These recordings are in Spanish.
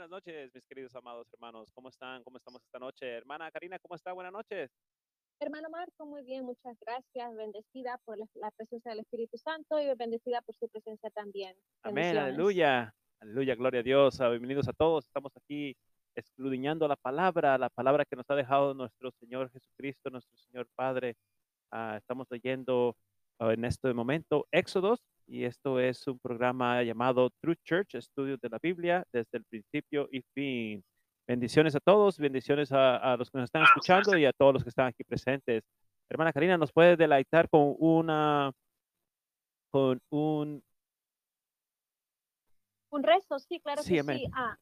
buenas noches, mis queridos amados hermanos. ¿Cómo están? ¿Cómo estamos esta noche? Hermana Karina, ¿cómo está? Buenas noches. Hermano Marco, muy bien, muchas gracias. Bendecida por la, presencia del Espíritu Santo y bendecida por su presencia también. Amén, aleluya. Aleluya, gloria a Dios. Ah, Bienvenidos a todos. Estamos aquí escudriñando la palabra, la palabra que nos ha dejado nuestro Señor Jesucristo, nuestro Señor Padre. Ah, estamos leyendo ah, en este momento Éxodos y esto es un programa llamado True Church, estudios de la Biblia desde el principio y fin. Bendiciones a todos, bendiciones a, a los que nos están escuchando y a todos los que están aquí presentes. Hermana Karina, ¿nos puede deleitar con una, con un, Un rezo, sí, claro Sí, que amén. sí. Ah,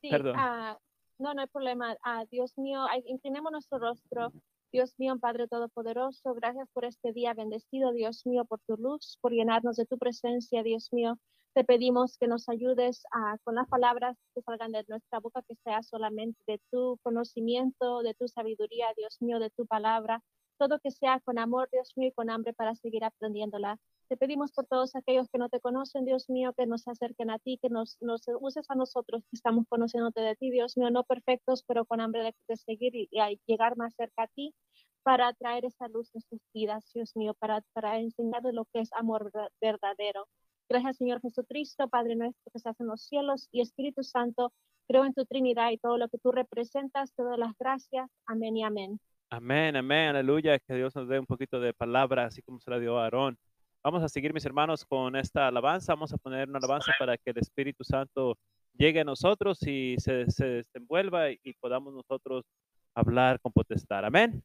sí, Perdón. ah, no, no hay problema. Ah, Dios mío, inclinemos nuestro rostro. Dios mío, Padre Todopoderoso, gracias por este día bendecido, Dios mío, por tu luz, por llenarnos de tu presencia, Dios mío. Te pedimos que nos ayudes a, con las palabras que salgan de nuestra boca, que sea solamente de tu conocimiento, de tu sabiduría, Dios mío, de tu palabra. Todo que sea con amor, Dios mío, y con hambre para seguir aprendiéndola. Te pedimos por todos aquellos que no te conocen, Dios mío, que nos acerquen a ti, que nos, nos uses a nosotros que estamos conociéndote de ti, Dios mío, no perfectos, pero con hambre de, seguir y, llegar más cerca a ti para traer esa luz en sus vidas, Dios mío, para, para enseñarles lo que es amor verda- verdadero. Gracias, Señor Jesucristo, Padre nuestro que estás en los cielos y Espíritu Santo, creo en tu Trinidad y todo lo que tú representas, te doy las gracias. Amén y amén. Amén, amén, aleluya. Que Dios nos dé un poquito de palabra, así como se la dio a Aarón. Vamos a seguir, mis hermanos, con esta alabanza. Vamos a poner una alabanza para que el Espíritu Santo llegue a nosotros y se, se desenvuelva y, y podamos nosotros hablar con potestad. Amén.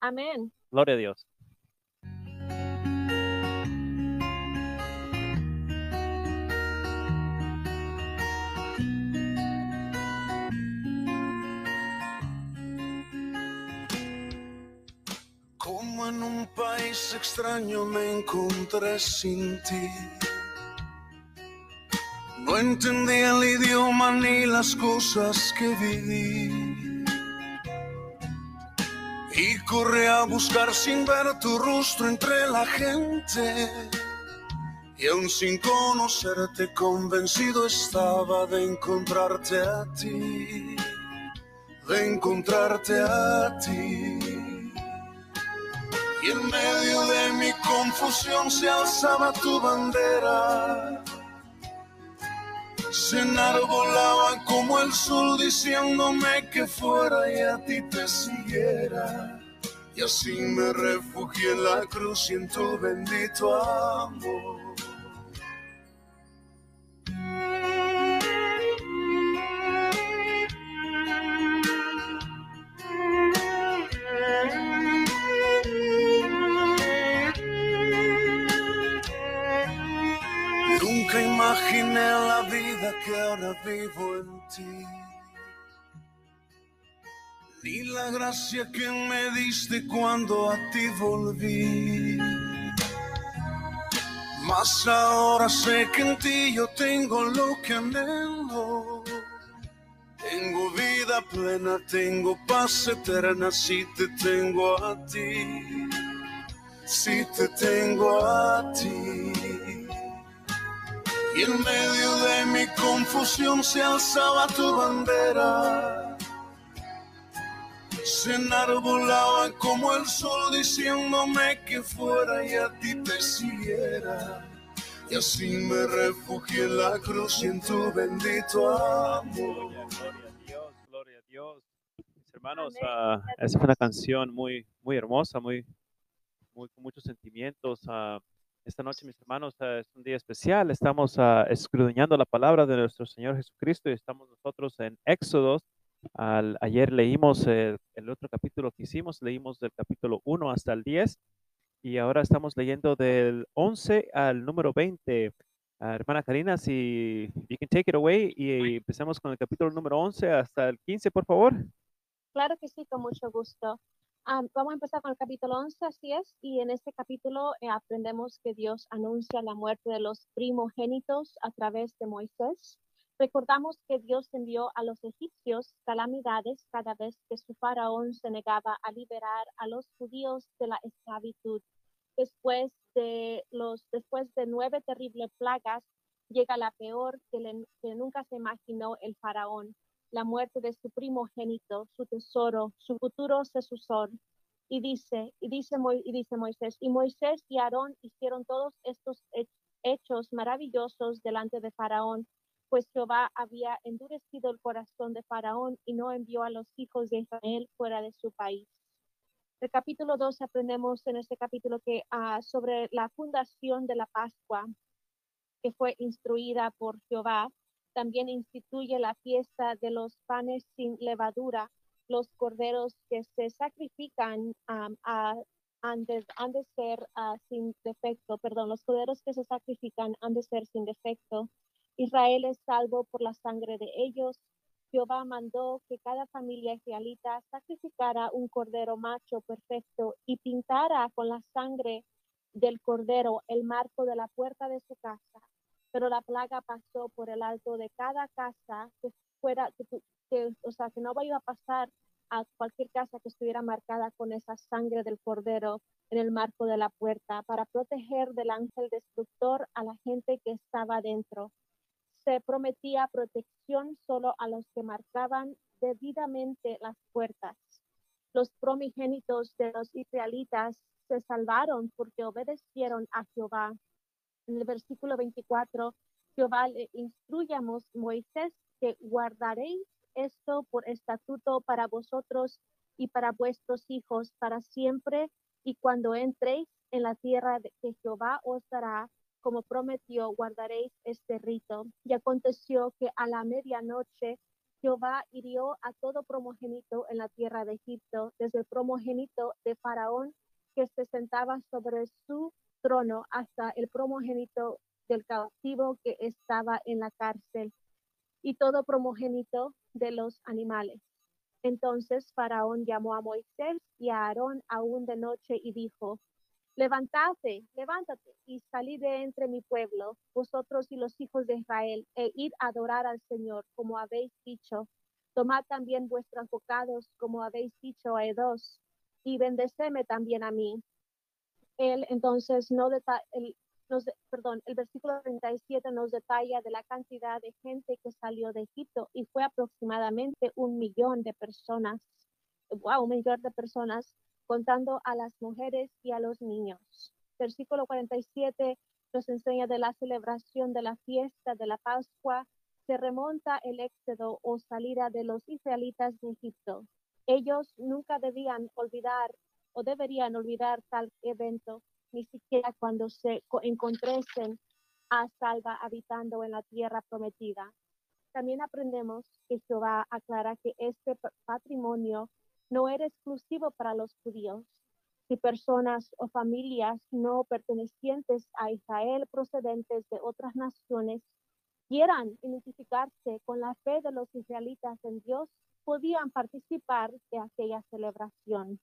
Amén. Gloria a Dios. Como en un país extraño me encontré sin ti. No entendía el idioma ni las cosas que viví. Y corrí a buscar sin ver tu rostro entre la gente. Y aún sin conocerte, convencido estaba de encontrarte a ti. De encontrarte a ti. Y en medio de mi confusión se alzaba tu bandera. Se enarbolaba como el sol diciéndome que fuera y a ti te siguiera. Y así me refugié en la cruz y en tu bendito amor. Que ahora vivo en ti. Ni la gracia que me diste cuando a ti volví. Mas ahora sé que en ti yo tengo lo que anhelo. Tengo vida plena, tengo paz eterna si te tengo a ti. Si te tengo a ti. Y en medio de mi confusión se alzaba tu bandera. Se enarbolaba como el sol diciéndome que fuera y a ti te siguiera. Y así me refugié en la cruz y en tu bendito amor. Gloria, a Dios, gloria a Dios. Mis hermanos, ah, esa fue una canción muy, muy hermosa, muy, muy con muchos sentimientos. ah. Esta noche, mis hermanos, ah, es un día especial. Estamos ah, escudriñando la palabra de nuestro Señor Jesucristo y estamos nosotros en Éxodos. Al- ayer leímos el, el otro capítulo que hicimos, leímos del capítulo 1 hasta el 10 y ahora estamos leyendo del 11 al número 20. Ah, hermana Karina, si you can take it away y empecemos con el capítulo número 11 hasta el 15, por favor. Claro que sí, con mucho gusto. Ah, vamos a empezar con el capítulo 11, así es, y en este capítulo eh, aprendemos que Dios anuncia la muerte de los primogénitos a través de Moisés. Recordamos que Dios envió a los egipcios calamidades cada vez que su faraón se negaba a liberar a los judíos de la esclavitud. Después de, los, después de nueve terribles plagas, llega la peor que, nunca se imaginó el faraón, la muerte de su primogénito, su tesoro, su futuro sucesor. Y dice, y dice, y dice Moisés, y Moisés y Aarón hicieron todos estos he- hechos maravillosos delante de Faraón, pues Jehová había endurecido el corazón de Faraón y no envió a los hijos de Israel fuera de su país. El capítulo 2 aprendemos en este capítulo que ah, sobre la fundación de la Pascua, que fue instruida por Jehová, también instituye la fiesta de los panes sin levadura, los corderos que se sacrifican han de ser ah, sin defecto, perdón, los corderos que se sacrifican han de ser sin defecto. Israel es salvo por la sangre de ellos. Jehová mandó que cada familia israelita sacrificara un cordero macho perfecto y pintara con la sangre del cordero el marco de la puerta de su casa. Pero la plaga pasó por el alto de cada casa que fuera, que, o sea, que no iba a pasar a cualquier casa que estuviera marcada con esa sangre del cordero en el marco de la puerta para proteger del ángel destructor a la gente que estaba dentro. Se prometía protección solo a los que marcaban debidamente las puertas. Los primogénitos de los israelitas se salvaron porque obedecieron a Jehová. En el versículo 24, Jehová le instruye a Moisés que guardaréis esto por estatuto para vosotros y para vuestros hijos para siempre, y cuando entréis en la tierra que Jehová os dará, como prometió, guardaréis este rito. Y aconteció que a la medianoche Jehová hirió a todo primogénito en la tierra de Egipto, desde el primogénito de Faraón que se sentaba sobre su trono hasta el primogénito del cautivo que estaba en la cárcel y todo primogénito de los animales. Entonces Faraón llamó a Moisés y a Aarón aún de noche y dijo, Levántate, levántate y salid de entre mi pueblo, vosotros y los hijos de Israel, e id a adorar al Señor, como habéis dicho. Tomad también vuestros bocados, como habéis dicho a Edos, y bendeceme también a mí. Él entonces no el, nos perdón, el versículo 37 nos detalla de la cantidad de gente que salió de Egipto y fue aproximadamente un millón de personas. Wow, un millón de personas contando a las mujeres y a los niños. Versículo 47 nos enseña de la celebración de la fiesta de la Pascua. Se remonta el éxodo o salida de los israelitas de Egipto. Ellos nunca debían olvidar o deberían olvidar tal evento, ni siquiera cuando se co- encontresen a salva habitando en la tierra prometida. También aprendemos que Jehová aclara que este pa- patrimonio no era exclusivo para los judíos. Si personas o familias no pertenecientes a Israel procedentes de otras naciones quieran identificarse con la fe de los israelitas en Dios, podían participar de aquella celebración.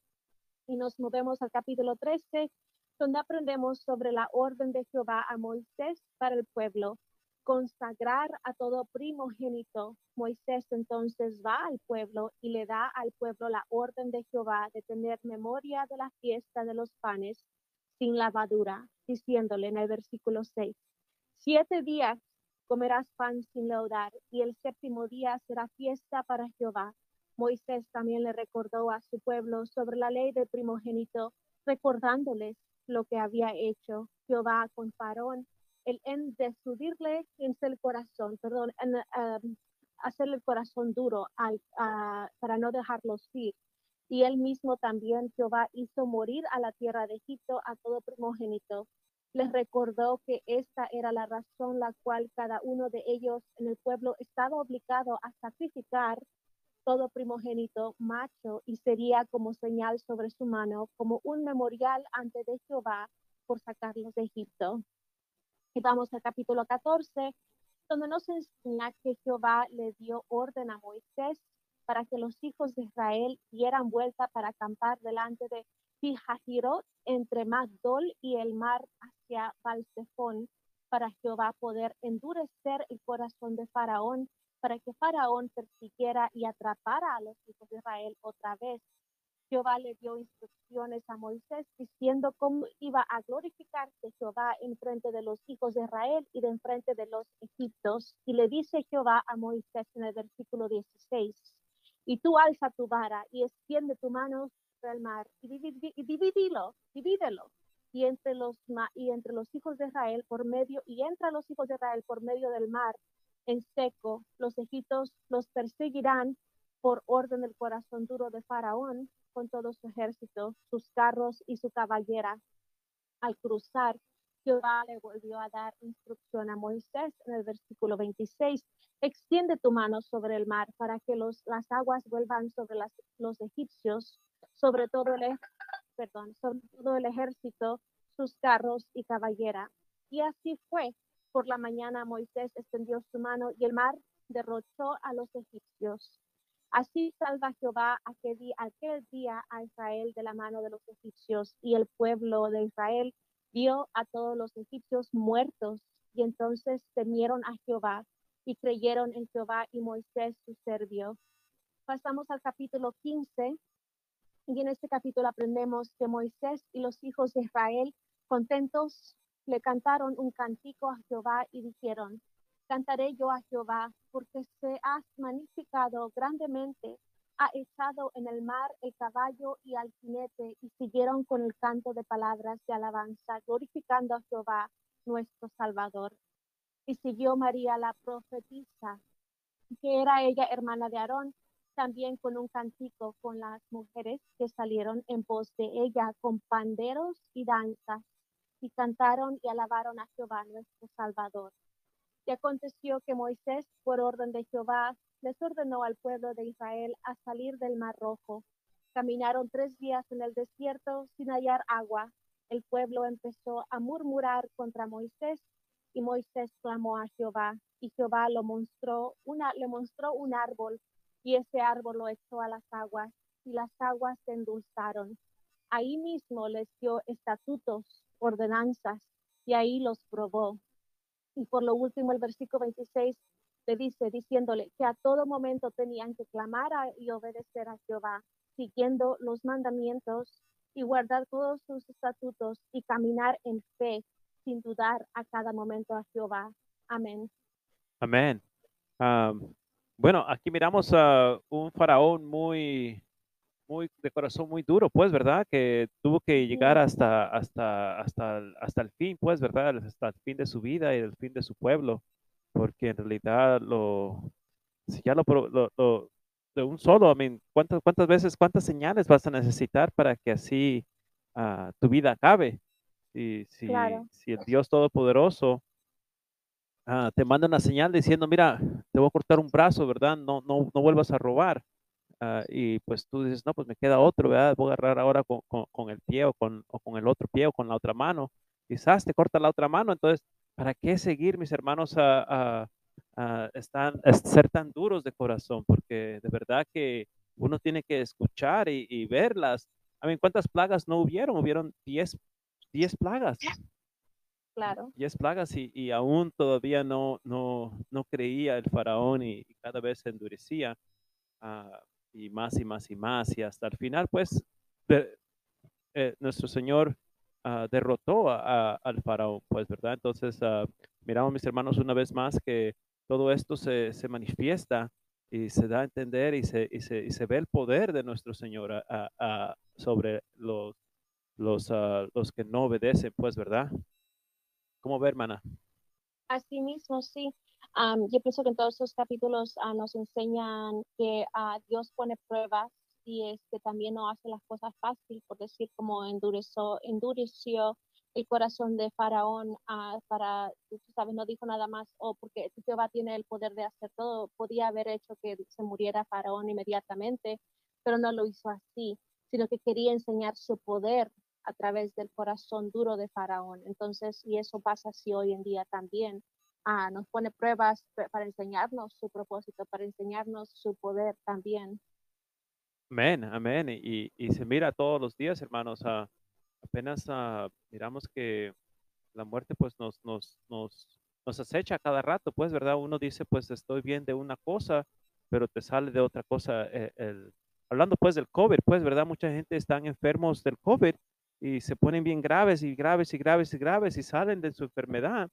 Y nos movemos al capítulo 13, donde aprendemos sobre la orden de Jehová a Moisés para el pueblo, consagrar a todo primogénito. Moisés entonces va al pueblo y le da al pueblo la orden de Jehová de tener memoria de la fiesta de los panes sin lavadura, diciéndole en el versículo 6, siete días comerás pan sin leudar y el séptimo día será fiesta para Jehová. Moisés también le recordó a su pueblo sobre la ley del primogénito, recordándoles lo que había hecho Jehová con Farón, el en destruirle en el corazón, perdón, en, um, hacerle el corazón duro al, a- para no dejarlos ir. Y él mismo también, Jehová, hizo morir a la tierra de Egipto a todo primogénito. Les recordó que esta era la razón la cual cada uno de ellos en el pueblo estaba obligado a sacrificar todo primogénito macho y sería como señal sobre su mano, como un memorial ante de Jehová por sacarlos de Egipto. Y vamos al capítulo 14, donde nos enseña que Jehová le dio orden a Moisés para que los hijos de Israel dieran vuelta para acampar delante de Pijajirot entre Magdol y el mar hacia Balsefón, para Jehová poder endurecer el corazón de Faraón, para que Faraón persiguiera y atrapara a los hijos de Israel otra vez. Jehová le dio instrucciones a Moisés diciendo cómo iba a glorificarse Jehová en frente de los hijos de Israel y de en frente de los egipcios. Y le dice Jehová a Moisés en el versículo 16, y tú alza tu vara y extiende tu mano sobre el mar y divídelo, divídelo. Y entre los y entre los hijos de Israel por medio y entra los hijos de Israel por medio del mar en seco, los egipcios los perseguirán por orden del corazón duro de Faraón con todo su ejército, sus carros y su caballera. Al cruzar, Jehová le volvió a dar instrucción a Moisés en el versículo 26. Extiende tu mano sobre el mar para que los, las aguas vuelvan sobre los egipcios, sobre todo, el, perdón, sobre todo el ejército, sus carros y caballera. Y así fue. Por la mañana Moisés extendió su mano y el mar derrochó a los egipcios. Así salva Jehová aquel día, aquel día a Israel de la mano de los egipcios y el pueblo de Israel vio a todos los egipcios muertos y entonces temieron a Jehová y creyeron en Jehová y Moisés su servio. Pasamos al capítulo 15 y en este capítulo aprendemos que Moisés y los hijos de Israel contentos le cantaron un cantico a Jehová y dijeron, Cantaré yo a Jehová, porque se ha magnificado grandemente, ha echado en el mar el caballo y al jinete, y siguieron con el canto de palabras de alabanza, glorificando a Jehová, nuestro Salvador. Y siguió María la profetisa, que era ella hermana de Aarón, también con un cantico con las mujeres que salieron en pos de ella con panderos y danzas, y cantaron y alabaron a Jehová, nuestro Salvador. Y aconteció que Moisés, por orden de Jehová, les ordenó al pueblo de Israel a salir del Mar Rojo. Caminaron tres días en el desierto sin hallar agua. El pueblo empezó a murmurar contra Moisés y Moisés clamó a Jehová y Jehová le mostró un árbol y ese árbol lo echó a las aguas y las aguas se endulzaron. Ahí mismo les dio estatutos, ordenanzas y ahí los probó. Y por lo último, el versículo 26 le dice, diciéndole que a todo momento tenían que clamar y obedecer a Jehová, siguiendo los mandamientos y guardar todos sus estatutos y caminar en fe, sin dudar a cada momento a Jehová. Amén. Amén. bueno, aquí miramos a un faraón muy muy de corazón muy duro, pues, ¿verdad? Que tuvo que llegar hasta, hasta, hasta, hasta el fin, pues, ¿verdad? Hasta el fin de su vida y el fin de su pueblo, porque en realidad lo, si ya lo, lo, de un solo, I mean, ¿cuántas, ¿cuántas veces, cuántas señales vas a necesitar para que así ah, tu vida acabe? Si, si, si el Dios Todopoderoso ah, te manda una señal diciendo, mira, te voy a cortar un brazo, ¿verdad? No, no, no vuelvas a robar Ah, y pues tú dices, no, pues me queda otro, ¿verdad? Voy a agarrar ahora con, con, el pie o con, o con, el otro pie o con la otra mano. Quizás te corta la otra mano, entonces, ¿para qué seguir, mis hermanos, a, a, están, ser tan duros de corazón? Porque de verdad que uno tiene que escuchar y, y verlas. A mí, ¿cuántas plagas no hubieron? Hubieron 10 diez, plagas. Claro. 10 plagas y, y, aún todavía no, no, no creía el faraón y, cada vez se endurecía. Uh, y más y más y más y hasta el final, pues eh, nuestro Señor ah, derrotó al faraón, pues, ¿verdad? Entonces, uh, miramos, mis hermanos, una vez más que todo esto se, se manifiesta y se da a entender y se, y se, y se ve el poder de nuestro Señor sobre los, los, los que no obedecen, pues, ¿verdad? ¿Cómo ve, hermana? Así mismo, yo pienso que en todos estos capítulos ah, nos enseñan que uh, Dios pone pruebas y es que también no hace las cosas fácil, por decir como endureció, el corazón de Faraón uh, para, tú sabes, no dijo nada más, o porque Jehová tiene el poder de hacer todo, podía haber hecho que se muriera Faraón inmediatamente, pero no lo hizo así, sino que quería enseñar su poder a través del corazón duro de Faraón. Entonces, y eso pasa así hoy en día también nos pone pruebas para enseñarnos su propósito, para enseñarnos su poder también. Amén, amén. Y, y se mira todos los días, hermanos. apenas uh, miramos que la muerte pues nos, nos, nos, nos acecha cada rato, pues, ¿verdad? Uno dice, pues estoy bien de una cosa, pero te sale de otra cosa eh, el, hablando pues del COVID, pues, ¿verdad? Mucha gente están enfermos del COVID y se ponen bien graves y graves y graves y graves y salen de su enfermedad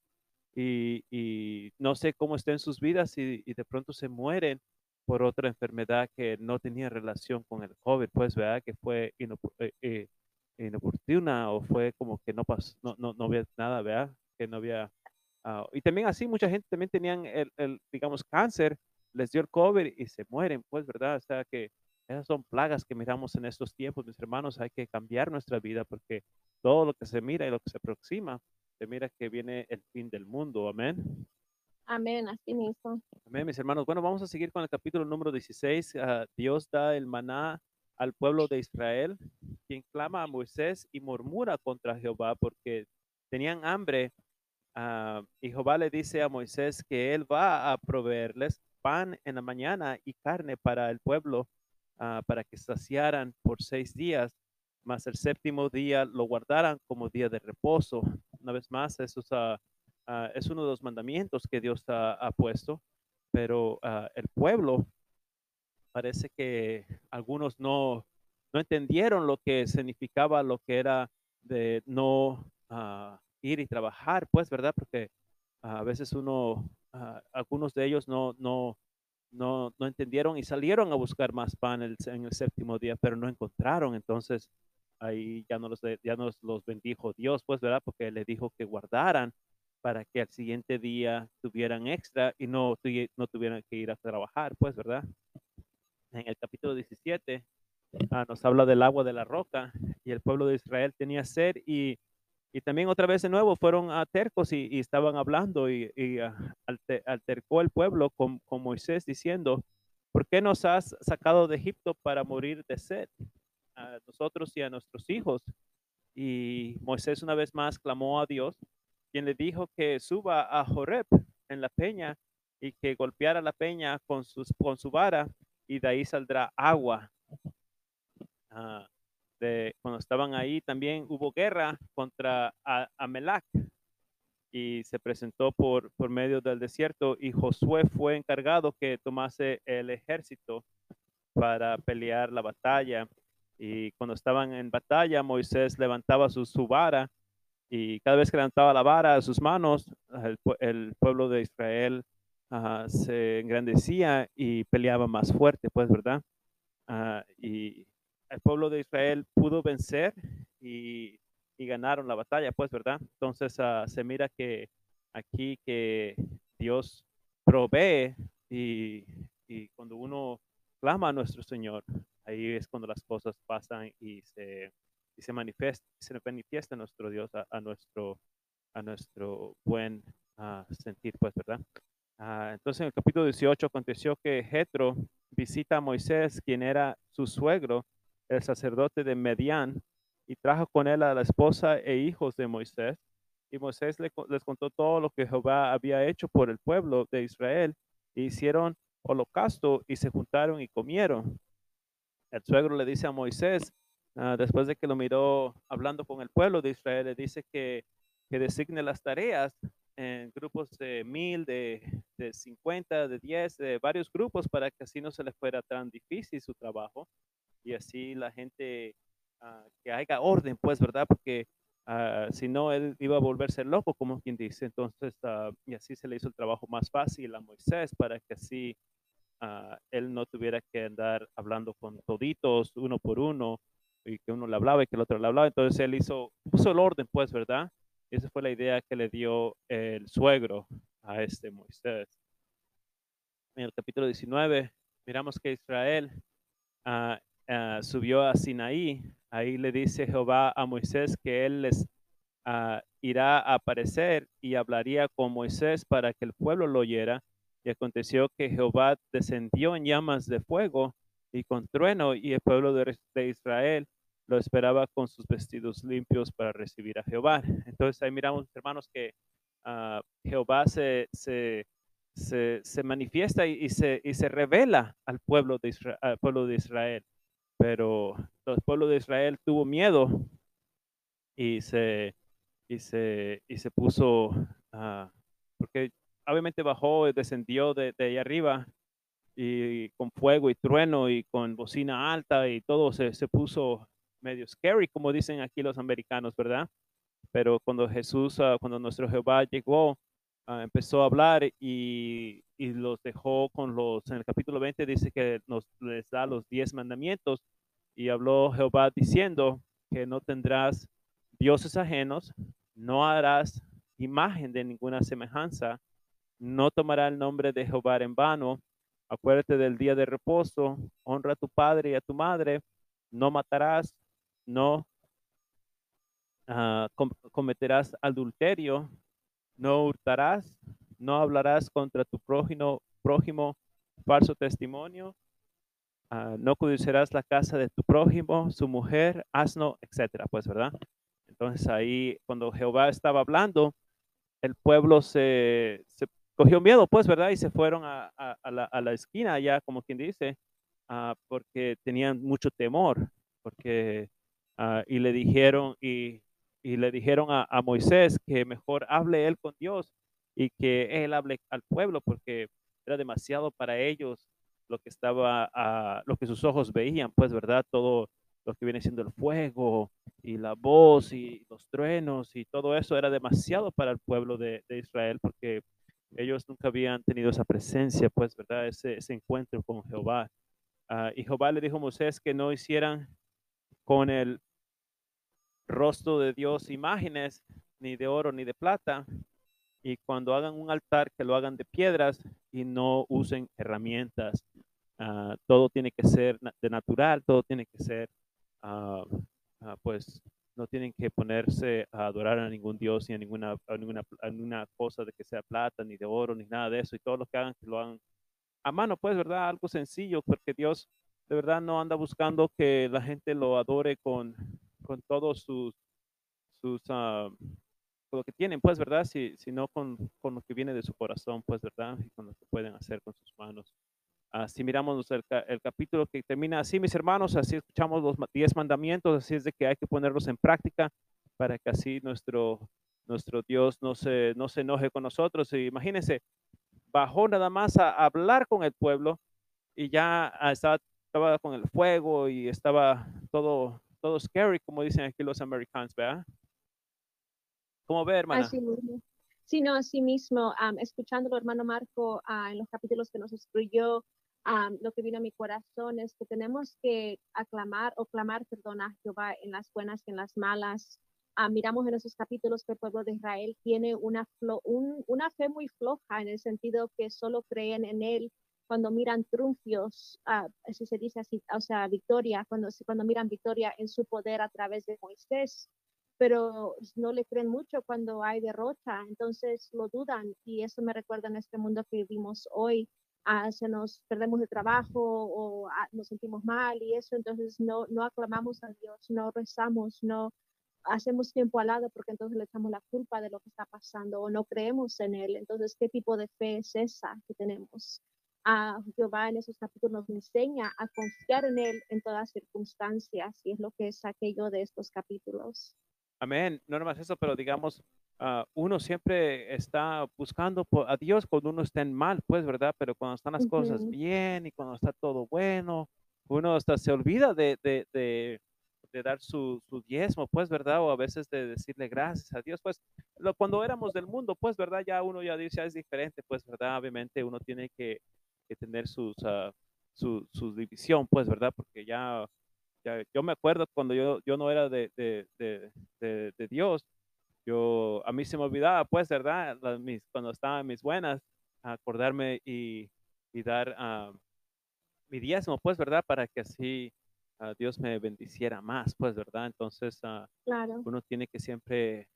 y, y no sé cómo estén sus vidas y, y de pronto se mueren por otra enfermedad que no tenía relación con el COVID, pues, ¿verdad? Que fue eh, eh, inoportuna o fue como que no pasó, no, no, no había nada, ¿verdad? Que no había... ah, y también así, mucha gente también tenían el, el, digamos, cáncer, les dio el COVID y se mueren, pues, ¿verdad? O sea que esas son plagas que miramos en estos tiempos, mis hermanos, hay que cambiar nuestra vida porque todo lo que se mira y lo que se aproxima, se mira que viene el fin del mundo, amén. Amén, así mismo. Amén, mis hermanos. Bueno, vamos a seguir con el capítulo número 16. Ah, Dios da el maná al pueblo de Israel, quien clama a Moisés y murmura contra Jehová porque tenían hambre. Ah, y Jehová le dice a Moisés que él va a proveerles pan en la mañana y carne para el pueblo, ah, para que saciaran por seis días, mas el séptimo día lo guardaran como día de reposo. Una vez más, eso es, ah, ah, es uno de los mandamientos que Dios ha, puesto, pero ah, el pueblo parece que algunos no, no entendieron lo que significaba lo que era de no ah, ir y trabajar, pues, ¿verdad? Porque a veces uno, algunos de ellos no, no, no, no entendieron y salieron a buscar más pan el- en el séptimo día, pero no encontraron. Entonces, ahí ya no los, ya nos los bendijo Dios, pues, ¿verdad? Porque le dijo que guardaran para que al siguiente día tuvieran extra y no, no tuvieran que ir a trabajar, pues, ¿verdad? En el capítulo 17 ah, nos habla del agua de la roca y el pueblo de Israel tenía sed y, y también otra vez de nuevo fueron a tercos y, estaban hablando y, y, ah, alte- altercó el pueblo con, con Moisés diciendo, ¿por qué nos has sacado de Egipto para morir de sed a nosotros y a nuestros hijos? Y Moisés una vez más clamó a Dios, quien le dijo que suba a Joreb en la peña y que golpeara la peña con, sus, con su vara y de ahí saldrá agua. Ah, de, cuando estaban ahí también hubo guerra contra A- Amelac y se presentó por, por medio del desierto y Josué fue encargado que tomase el ejército para pelear la batalla. Y cuando estaban en batalla, Moisés levantaba su, su vara y cada vez que levantaba la vara a sus manos, el, pue- el pueblo de Israel se engrandecía y peleaba más fuerte, pues, ¿verdad? Ah, y el pueblo de Israel pudo vencer y, ganaron la batalla, pues, ¿verdad? Entonces ah, se mira que aquí que Dios provee y cuando uno clama a nuestro Señor, ahí es cuando las cosas pasan y se, y se manifiesta, se manifiesta nuestro Dios a, nuestro, a nuestro buen ah, sentir, pues, ¿verdad? Ah, entonces en el capítulo 18 aconteció que Jetro visita a Moisés, quien era su suegro, el sacerdote de Medián, y trajo con él a la esposa e hijos de Moisés. Y Moisés les contó todo lo que Jehová había hecho por el pueblo de Israel. E hicieron holocausto y se juntaron y comieron. El suegro le dice a Moisés, ah, después de que lo miró hablando con el pueblo de Israel, le dice que, que designe las tareas en grupos de mil, de, de 50, de 10, de varios grupos para que así no se les fuera tan difícil su trabajo y así la gente, ah, que haya orden, pues, ¿verdad? Porque ah, si no, él iba a volverse loco, como quien dice. Entonces, ah, y así se le hizo el trabajo más fácil a Moisés para que así ah, él no tuviera que andar hablando con toditos, uno por uno, y que uno le hablaba y que el otro le hablaba. Entonces, él hizo, puso el orden, pues, ¿verdad? Y esa fue la idea que le dio el suegro a este Moisés. En el capítulo 19, miramos que Israel ah, ah, subió a Sinaí. Ahí le dice Jehová a Moisés que él les irá a aparecer y hablaría con Moisés para que el pueblo lo oyera. Aconteció que Jehová descendió en llamas de fuego y con trueno, y el pueblo de, Israel lo esperaba con sus vestidos limpios para recibir a Jehová. Entonces ahí miramos, hermanos, que ah, Jehová se, se, se, manifiesta y, se, y se revela al pueblo, de Israel. Pero el pueblo de Israel tuvo miedo y se, y se, y se puso, ah, porque obviamente bajó y descendió de, de ahí arriba y con fuego y trueno y con bocina alta y todo se, se puso medio scary, como dicen aquí los americanos, ¿verdad? Pero cuando Jesús, ah, cuando nuestro Jehová llegó, ah, empezó a hablar y, y, los dejó con los, en el capítulo 20 dice que nos les da los diez mandamientos y habló Jehová diciendo que no tendrás dioses ajenos, no harás imagen de ninguna semejanza, no tomará el nombre de Jehová en vano, acuérdate del día de reposo, honra a tu padre y a tu madre, no matarás, no ah, cometerás adulterio, no hurtarás, no hablarás contra tu prójimo, prójimo falso testimonio, ah, no codiciarás la casa de tu prójimo, su mujer, asno, etcétera, pues, ¿verdad? Entonces ahí, cuando Jehová estaba hablando, el pueblo se, cogió miedo, pues, ¿verdad? Y se fueron a, la, esquina allá, como quien dice, ah, porque tenían mucho temor, porque, ah, y le dijeron, y, le dijeron a, Moisés que mejor hable él con Dios y que él hable al pueblo, porque era demasiado para ellos lo que estaba, ah, lo que sus ojos veían, pues, ¿verdad? Todo lo que viene siendo el fuego y la voz y los truenos y todo eso era demasiado para el pueblo de, Israel porque ellos nunca habían tenido esa presencia, pues, ¿verdad? Ese, encuentro con Jehová. Ah, y Jehová le dijo a Moisés que no hicieran con el rostro de Dios imágenes, ni de oro ni de plata, y cuando hagan un altar que lo hagan de piedras y no usen herramientas. Ah, todo tiene que ser de natural, todo tiene que ser ah, pues no tienen que ponerse a adorar a ningún dios ni a ninguna, ninguna, cosa de que sea plata, ni de oro, ni nada de eso, y todo lo que hagan, que lo hagan a mano, pues, ¿verdad? Algo sencillo, porque Dios de verdad no anda buscando que la gente lo adore con, con todos sus, sus uh, lo que tienen, pues, ¿verdad? Si, sino con, con lo que viene de su corazón, pues, ¿verdad? Y con lo que pueden hacer con sus manos. Así miramos el, capítulo que termina así, mis hermanos, así escuchamos los diez mandamientos, así es de que hay que ponerlos en práctica para que así nuestro, nuestro Dios no se, no se enoje con nosotros. imagínense, bajó nada más a hablar con el pueblo y ya estaba, estaba con el fuego y estaba todo, todo scary, como dicen aquí los americanos, ¿verdad? ¿Cómo ve, hermana? Así mismo. Sí, no, así mismo, escuchándolo, hermano Marco, ah, en los capítulos que nos escribió, lo que vino a mi corazón es que tenemos que aclamar o clamar, perdón, a Jehová en las buenas y en las malas. miramos en esos capítulos que el pueblo de Israel tiene una, una fe muy floja en el sentido que solo creen en él cuando miran triunfos, uh, así se dice así, o sea, victoria, cuando, cuando miran victoria en su poder a través de Moisés, pero no le creen mucho cuando hay derrota, entonces lo dudan y eso me recuerda en este mundo que vivimos hoy, Ah, se nos perdemos el trabajo o ah, nos sentimos mal y eso, entonces no, no aclamamos a Dios, no rezamos, no hacemos tiempo al lado porque entonces le echamos la culpa de lo que está pasando o no creemos en Él. Entonces, ¿qué tipo de fe es esa que tenemos? a Jehová en esos capítulos nos enseña a confiar en Él en todas circunstancias y es lo que es aquello de estos capítulos. Amén. No nomás eso, pero digamos, Ah, uno siempre está buscando a Dios cuando uno está en mal, pues, ¿verdad? Pero cuando están las cosas bien y cuando está todo bueno, uno hasta se olvida de, de, de, de dar su, su, diezmo, pues, ¿verdad? O a veces de decirle gracias a Dios, pues, lo, cuando éramos del mundo, pues, ¿verdad? Ya uno ya dice, es diferente, pues, ¿verdad? Obviamente uno tiene que, que tener sus, uh, su, su, división, pues, ¿verdad? Porque ya, ya, yo me acuerdo cuando yo, yo no era de, de Dios, yo, a mí se me olvidaba, pues, ¿verdad? mis, cuando estaba en mis buenas, acordarme y, y dar uh, mi diezmo, pues, ¿verdad? Para que así uh, Dios me bendiciera más, pues, ¿verdad? Entonces, uh, claro. uno tiene que siempre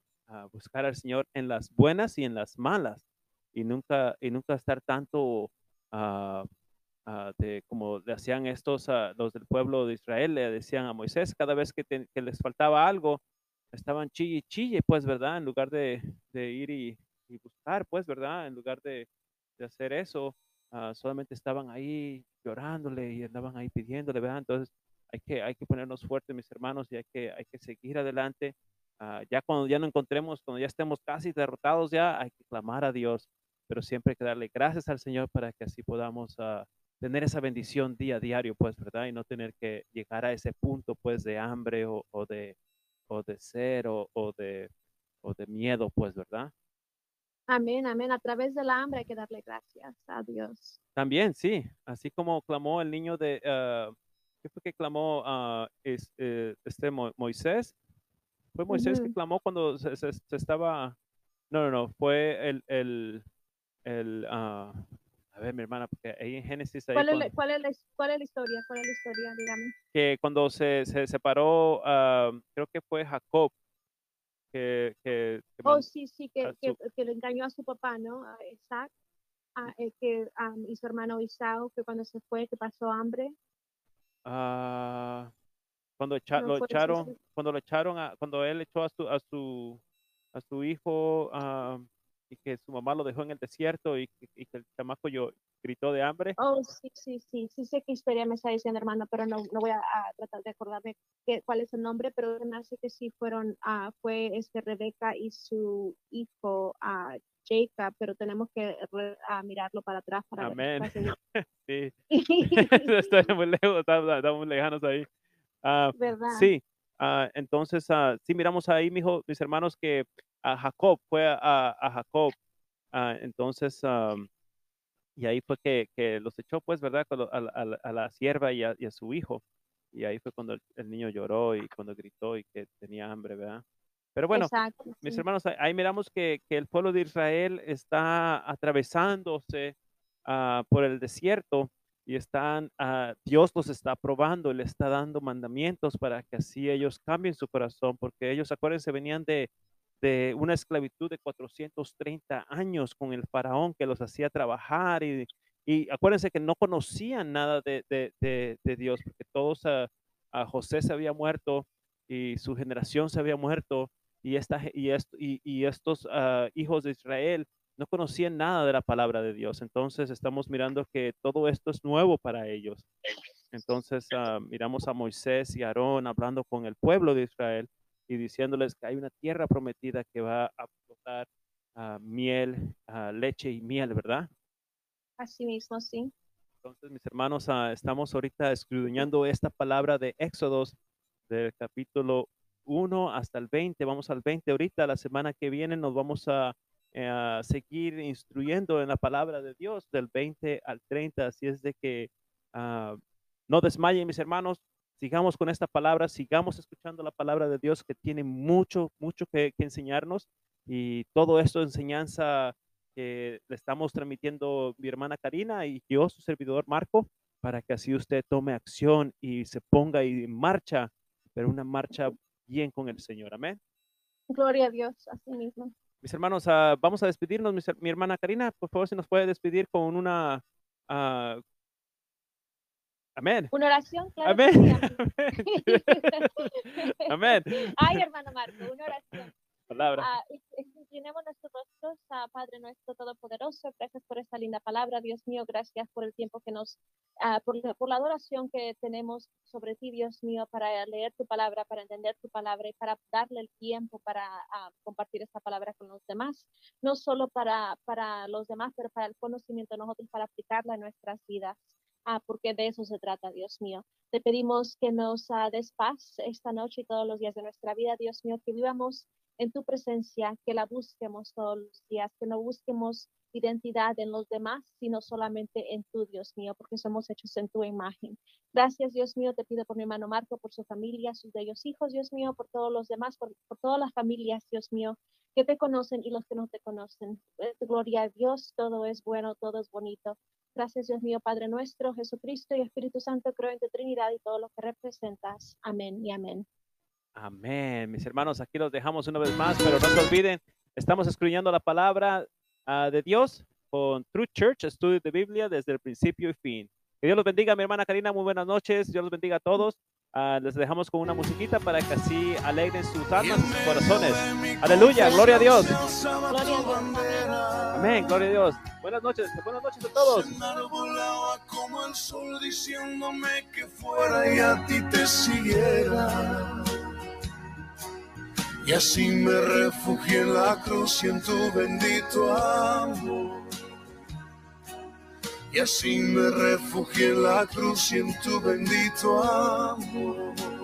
buscar al Señor en las buenas y en las malas y nunca, y nunca estar tanto de como le hacían estos, los del pueblo de Israel, le decían a Moisés cada vez que, que les faltaba algo, estaban chille chille, pues, ¿verdad? En lugar de, ir y, buscar, pues, ¿verdad? En lugar de, hacer eso, ah, solamente estaban ahí llorándole y andaban ahí pidiéndole, ¿verdad? Entonces, hay que, hay que ponernos fuertes, mis hermanos, y hay que, hay que seguir adelante. Ah, ya cuando ya no encontremos, cuando ya estemos casi derrotados, ya hay que clamar a Dios, pero siempre hay que darle gracias al Señor para que así podamos uh, tener esa bendición día a diario, pues, ¿verdad? Y no tener que llegar a ese punto, pues, de hambre o de, o de ser o, o de, o de miedo, pues, ¿verdad? Amén, amén. A través del hambre hay que darle gracias a Dios. También, sí, así como clamó el niño de, ah, ¿qué fue que clamó ah, es- eh, este Mo- Moisés? Fue Moisés que Ujú. clamó cuando se, se- se estaba, no, no, no, fue el, el, el, ah, a ver, mi hermana, porque ahí en Génesis, ¿Cuál es, cuando- la, cuál, es la, his- cuál es la historia? ¿Cuál es la historia? Dígame. que cuando se, se separó, ah, creo que fue Jacob, que, que, que Oh, sí, sí, que, que, que le engañó a su papá, ¿no? A Isaac. a- eh, que, y su hermano Isao, que cuando se fue, que pasó hambre. ah, cuando echa- No lo echaron, sí. cuando lo echaron, a- cuando él echó a su, a su, a su hijo ah, y que su mamá lo dejó en el desierto y, que- y que el chamaco yo, gritó de hambre. Oh, sí, sí, sí, sí sé qué historia me está diciendo, hermano, pero no, no voy a, a tratar de acordarme qué, cuál es el nombre, pero me hace que sí fueron, ah, fue este Rebeca y su hijo ah, Jacob, pero tenemos que re- ah, mirarlo para atrás para ver Amén. sería. Sí, estoy muy lejos, estamos, estamos lejanos ahí. Ah, ¿Verdad? Sí, ah, entonces ah, sí miramos ahí, mijo, mis hermanos, que a Jacob fue a, a Jacob. ah, entonces, am, y ahí fue que, que los echó, pues, ¿verdad? A, la- a a la sierva y a, y a su hijo. Y ahí fue cuando el, el niño lloró y cuando gritó y que tenía hambre, ¿verdad? Pero bueno, Exacto, mis sí. hermanos, ahí- miramos que, que el pueblo de Israel está atravesándose por el desierto y están, ah, Dios los está probando, le está dando mandamientos para que así ellos cambien su corazón, porque ellos, acuérdense, venían de, de una esclavitud de 430 años con el faraón que los hacía trabajar y, y acuérdense que no conocían nada de, de- de- Dios, porque todos, a José se había muerto y su generación se había muerto y, esta, y, est- y, y estos ah, hijos de Israel no conocían nada de la palabra de Dios. Entonces estamos mirando que todo esto es nuevo para ellos. Entonces ah, miramos a Moisés y Aarón hablando con el pueblo de Israel y diciéndoles que hay una tierra prometida que va a brotar ah, miel, ah, leche y miel, ¿verdad? Así mismo, sí. Entonces, mis hermanos, estamos ahorita escudriñando esta palabra de Éxodos, del capítulo 1 hasta el 20. Vamos al 20 ahorita. La semana que viene nos vamos a, eh, seguir instruyendo en la palabra de Dios del 20 al 30. Así es de que ah, no desmayen, mis hermanos. Sigamos con esta palabra, sigamos escuchando la palabra de Dios que tiene mucho, mucho que, que enseñarnos. Y todo esto enseñanza que le estamos transmitiendo mi hermana Karina y yo, su servidor Marco, para que así usted tome acción y se ponga en marcha, pero una marcha bien con el Señor. Amén. Gloria a Dios, así mismo. Mis hermanos, ah, vamos a despedirnos. mis mi hermana Karina, por favor, si nos puede despedir con una... ah, amén. Una oración, claro. Amén. sí, Amén. Ay, hermano Marco, una oración. Palabra. Inclinemos nuestros rostros a Padre nuestro Todopoderoso. Gracias por esta linda palabra, Dios mío. Gracias por el tiempo que nos, ah, por, por la adoración que tenemos sobre ti, Dios mío, para leer tu palabra, para entender tu palabra y para darle el tiempo para ah, compartir esta palabra con los demás. No solo para, para los demás, pero para el conocimiento de nosotros, para aplicarla en nuestras vidas. Porque de eso se trata, Dios mío. Te pedimos que nos des paz esta noche y todos los días de nuestra vida, Dios mío, que vivamos en tu presencia, que la busquemos todos los días, que no busquemos identidad en los demás, sino solamente en tu, Dios mío, porque somos hechos en tu imagen. Gracias, Dios mío, te pido por mi hermano Marco, por su familia, sus bellos hijos, Dios mío, por todos los demás, por, por todas las familias, Dios mío, que te conocen y los que no te conocen. Eh, Gloria a Dios, todo es bueno, todo es bonito. Gracias, Dios mío, Padre nuestro, Jesucristo y Espíritu Santo, creo en tu Trinidad y todo lo que representas. Amén y amén. Amén. Mis hermanos, aquí los dejamos una vez más, pero no se olviden, estamos escudriñando la palabra ah, de Dios con True Church, estudio de Biblia desde el principio y fin. Que Dios los bendiga, mi hermana Karina, muy buenas noches. Dios los bendiga a todos. Ah, les dejamos con una musiquita para que así alegren sus almas y sus corazones. Aleluya, gloria a Dios. Gloria a Dios. Amén, gloria a Dios. Buenas noches, buenas noches a todos. Como el sol diciéndome que fuera y a ti te siguiera. Y así me refugié en la cruz y en tu bendito amor. y así me refugié en la cruz y en tu bendito amor.